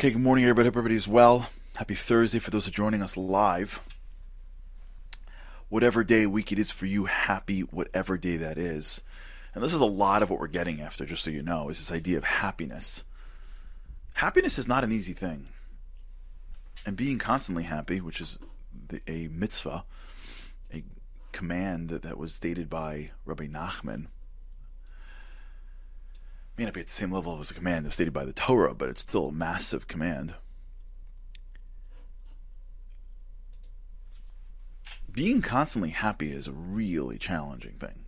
Okay, good morning, everybody. Hope everybody's well. Happy Thursday for those who are joining us live. Whatever day, week it is for you, happy whatever day that is. And this is a lot of what we're getting after, just so you know, is this idea of happiness. Happiness is not an easy thing. And being constantly happy, which is the, a mitzvah, a command that, that was stated by Rabbi Nachman, may not be at the same level as a command that's stated by the Torah, but it's still a massive command. Being constantly happy is a really challenging thing.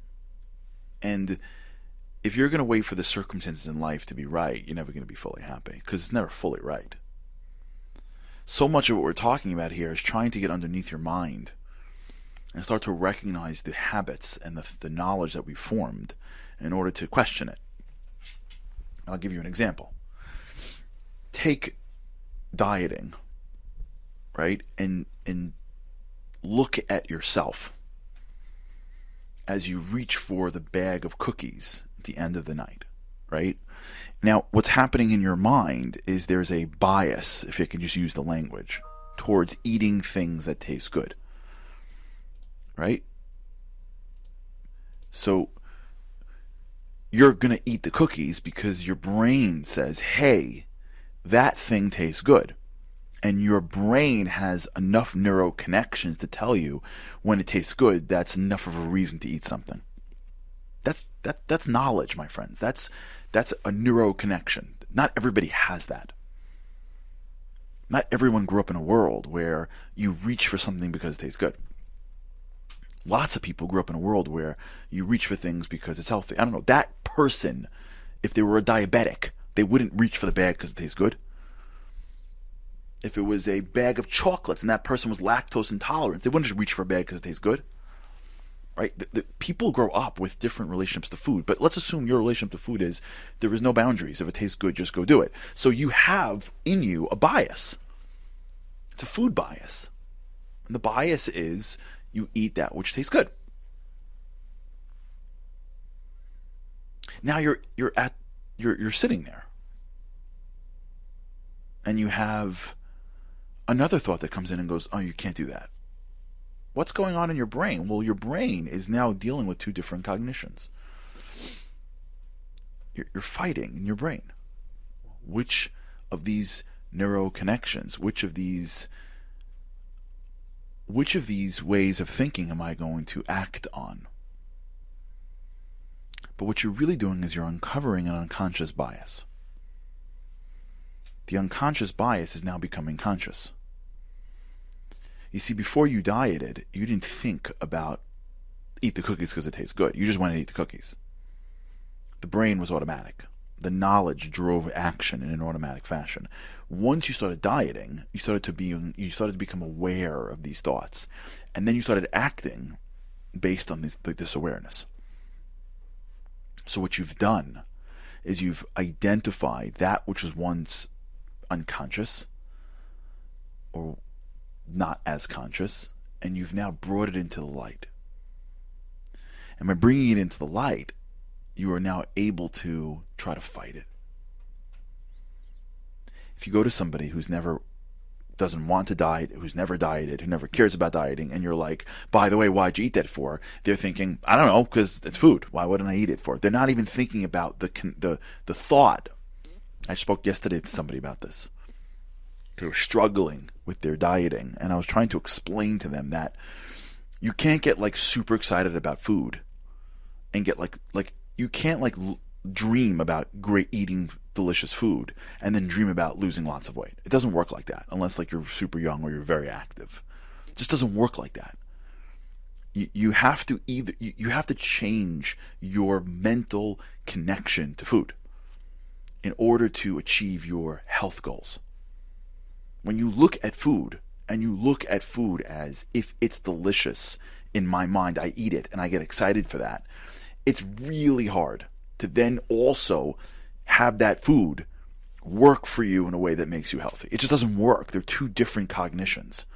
And if you're going to wait for the circumstances in life to be right, you're never going to be fully happy because it's never fully right. So much of what we're talking about here is trying to get underneath your mind and start to recognize the habits and the, the knowledge that we formed in order to question it. I'll give you an example. Take dieting, right? And and look at yourself as you reach for the bag of cookies at the end of the night, right? Now, what's happening in your mind is there's a bias, if you can just use the language, towards eating things that taste good. Right? So you're going to eat the cookies because your brain says, hey, that thing tastes good. And your brain has enough neural connections to tell you when it tastes good, that's enough of a reason to eat something. That's that that's knowledge, my friends. That's that's a neuro connection. Not everybody has that. Not everyone grew up in a world where you reach for something because it tastes good. Lots of people grew up in a world where you reach for things because it's healthy. I don't know. That person, if they were a diabetic, they wouldn't reach for the bag because it tastes good. If it was a bag of chocolates and that person was lactose intolerant, they wouldn't just reach for a bag because it tastes good. Right? The, the, people grow up with different relationships to food, but let's assume your relationship to food is there is no boundaries. If it tastes good, just go do it. So you have in you a bias. It's a food bias. And the bias is you eat that which tastes good. Now you're you're at you're you're sitting there. And you have another thought that comes in and goes, "Oh, you can't do that." What's going on in your brain? Well, your brain is now dealing with two different cognitions. You're, you're fighting in your brain. Which of these neuro connections, which of these which of these ways of thinking am I going to act on? But what you're really doing is you're uncovering an unconscious bias. The unconscious bias is now becoming conscious. You see, before you dieted, you didn't think about eat the cookies because it tastes good. You just went and eat the cookies. The brain was automatic the knowledge drove action in an automatic fashion. Once you started dieting, you started to be you started to become aware of these thoughts, and then you started acting based on this, this awareness. So what you've done is you've identified that which was once unconscious or not as conscious, and you've now brought it into the light. And by bringing it into the light, you are now able to try to fight it. If you go to somebody who's never doesn't want to diet, who's never dieted, who never cares about dieting, and you're like, by the way, why'd you eat that for? They're thinking, I don't know, because it's food. Why wouldn't I eat it for? They're not even thinking about the the the thought. I spoke yesterday to somebody about this. They were struggling with their dieting, and I was trying to explain to them that you can't get like super excited about food and get like like you can't like l- dream about great eating delicious food and then dream about losing lots of weight. It doesn't work like that unless like you're super young or you're very active. It just doesn't work like that. You, you have to either you, you have to change your mental connection to food in order to achieve your health goals. When you look at food and you look at food as if it's delicious in my mind, I eat it and I get excited for that it's really hard to then also have that food work for you in a way that makes you healthy. It just doesn't work. They're two different cognitions.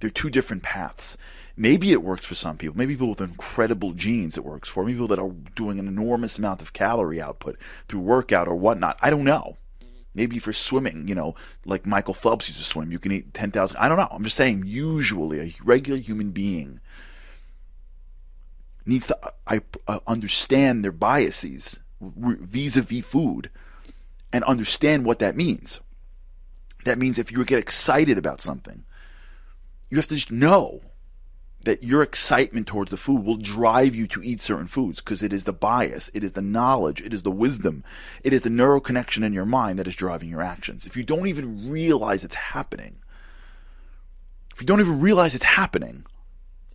They're two different paths. Maybe it works for some people. Maybe people with incredible genes it works for. Maybe people that are doing an enormous amount of calorie output through workout or whatnot. I don't know. Maybe you're swimming, you know, like Michael Phelps used to swim, you can eat 10,000. I don't know. I'm just saying, usually, a regular human being needs to I, uh, understand their biases vis a vis food and understand what that means. That means if you get excited about something, you have to just know that your excitement towards the food will drive you to eat certain foods because it is the bias, it is the knowledge, it is the wisdom, it is the neural connection in your mind that is driving your actions. If you don't even realize it's happening, if you don't even realize it's happening,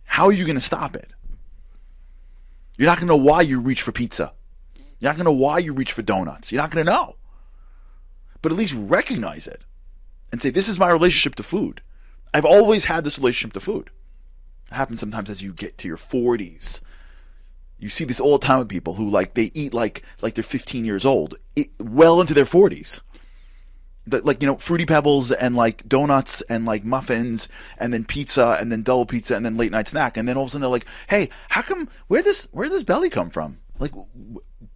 how are you going to stop it? You're not going to know why you reach for pizza. You're not going to know why you reach for donuts. You're not going to know. But at least recognize it and say, this is my relationship to food. I've always had this relationship to food. It happens sometimes as you get to your 40s. You see this all the time with people who like they eat like like they're 15 years old, well into their 40s. That like you know fruity pebbles and like donuts and like muffins and then pizza and then double pizza and then late night snack and then all of a sudden they're like, hey, how come where this where does belly come from? Like,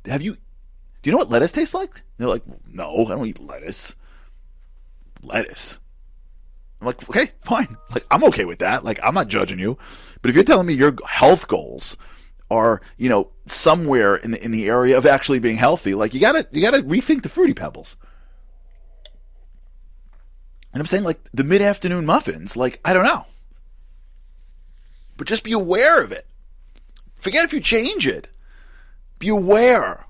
have you? Do you know what lettuce tastes like? they're like, no, I don't eat lettuce. Lettuce. I'm like, okay, fine. Like, I'm okay with that. Like, I'm not judging you. But if you're telling me your health goals are, you know, somewhere in the, in the area of actually being healthy, like, you gotta, you gotta rethink the Fruity Pebbles. And I'm saying, like, the mid afternoon muffins, like, I don't know. But just be aware of it. Forget if you change it. Be aware.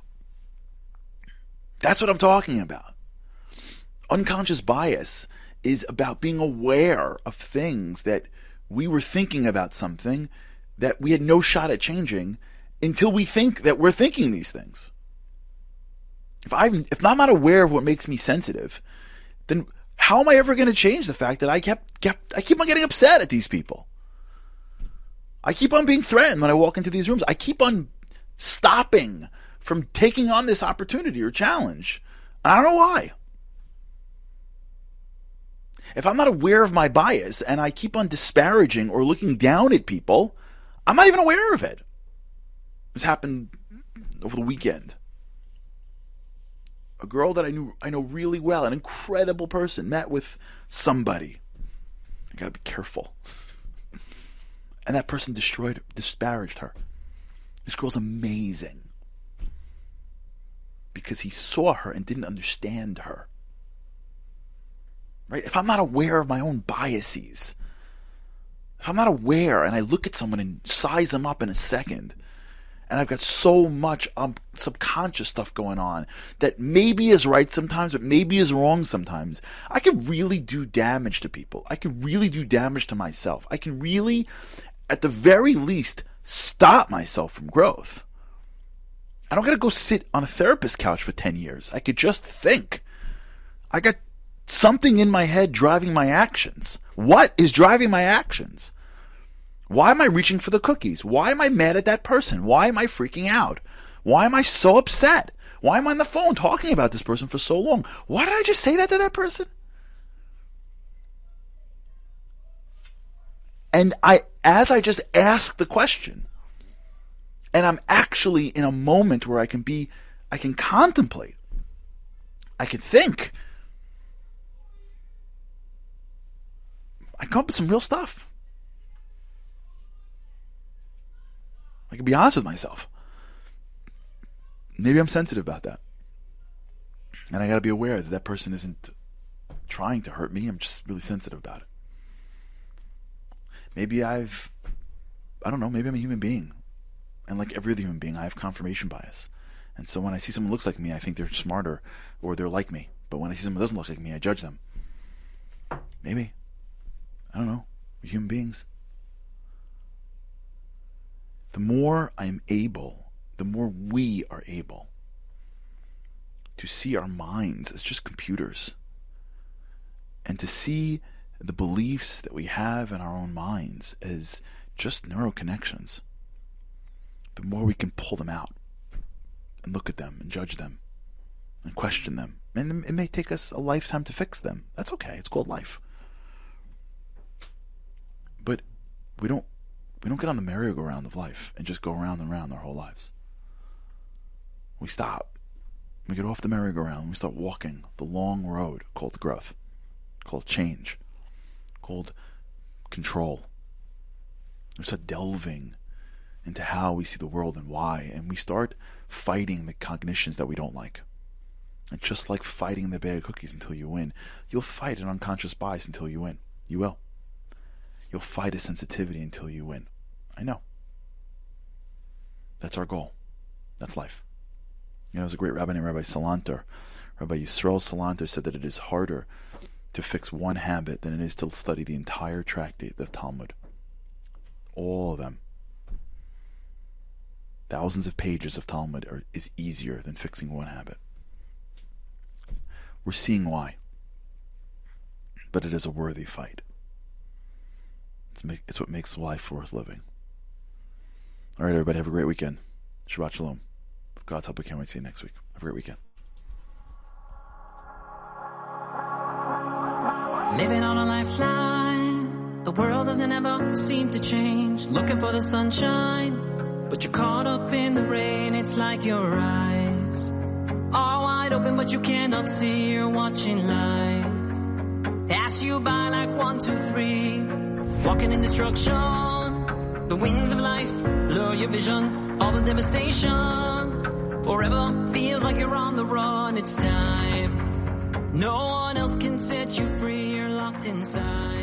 That's what I'm talking about. Unconscious bias is about being aware of things that we were thinking about something that we had no shot at changing until we think that we're thinking these things. If I'm if I'm not aware of what makes me sensitive, then how am I ever going to change the fact that I kept kept I keep on getting upset at these people? I keep on being threatened when I walk into these rooms. I keep on stopping from taking on this opportunity or challenge. I don't know why if I'm not aware of my bias and I keep on disparaging or looking down at people, I'm not even aware of it. This happened over the weekend. A girl that I knew I know really well, an incredible person, met with somebody. I gotta be careful. And that person destroyed disparaged her. This girl's amazing. Because he saw her and didn't understand her right? If I'm not aware of my own biases, if I'm not aware and I look at someone and size them up in a second, and I've got so much um, subconscious stuff going on that maybe is right sometimes, but maybe is wrong sometimes. I can really do damage to people. I can really do damage to myself. I can really, at the very least, stop myself from growth. I don't got to go sit on a therapist couch for 10 years. I could just think. I got something in my head driving my actions. What is driving my actions? Why am I reaching for the cookies? Why am I mad at that person? Why am I freaking out? Why am I so upset? Why am I on the phone talking about this person for so long? Why did I just say that to that person? And I, as I just ask the question, and I'm actually in a moment where I can be, I can contemplate, I can think, I come up with some real stuff. I can be honest with myself. Maybe I'm sensitive about that. And I got to be aware that that person isn't trying to hurt me. I'm just really sensitive about it. Maybe I've, I don't know, maybe I'm a human being. And like every other human being, I have confirmation bias. And so when I see someone looks like me, I think they're smarter or they're like me. But when I see someone doesn't look like me, I judge them. Maybe. I don't know, human beings. The more I am able, the more we are able to see our minds as just computers and to see the beliefs that we have in our own minds as just neural connections, the more we can pull them out and look at them and judge them and question them. And it may take us a lifetime to fix them. That's okay. It's called life. But we don't we don't get on the merry-go-round of life and just go around and around our whole lives. We stop. We get off the merry-go-round. We start walking the long road called growth, called change, called control. We start delving into how we see the world and why, and we start fighting the cognitions that we don't like. And just like fighting the bag of cookies until you win, you'll fight an unconscious bias until you win. You will. You'll fight a sensitivity until you win. I know. That's our goal. That's life. You know, there's a great rabbi named Rabbi Salanter. Rabbi Yisrael Salanter said that it is harder to fix one habit than it is to study the entire tractate of Talmud. All of them. Thousands of pages of Talmud are, is easier than fixing one habit. We're seeing why. But it is a worthy fight. It's, make, it's what makes life worth living. All right, everybody, have a great weekend. Shabbat Shalom. With God's help, we can't wait to see you next week. Have a great weekend. Living on a lifeline. The world doesn't ever seem to change. Looking for the sunshine. But you're caught up in the rain. It's like your eyes are wide open, but you cannot see. You're watching life pass you by like one, two, three. Walking in destruction. The winds of life blur your vision. All the devastation. Forever feels like you're on the run. It's time. No one else can set you free. You're locked inside.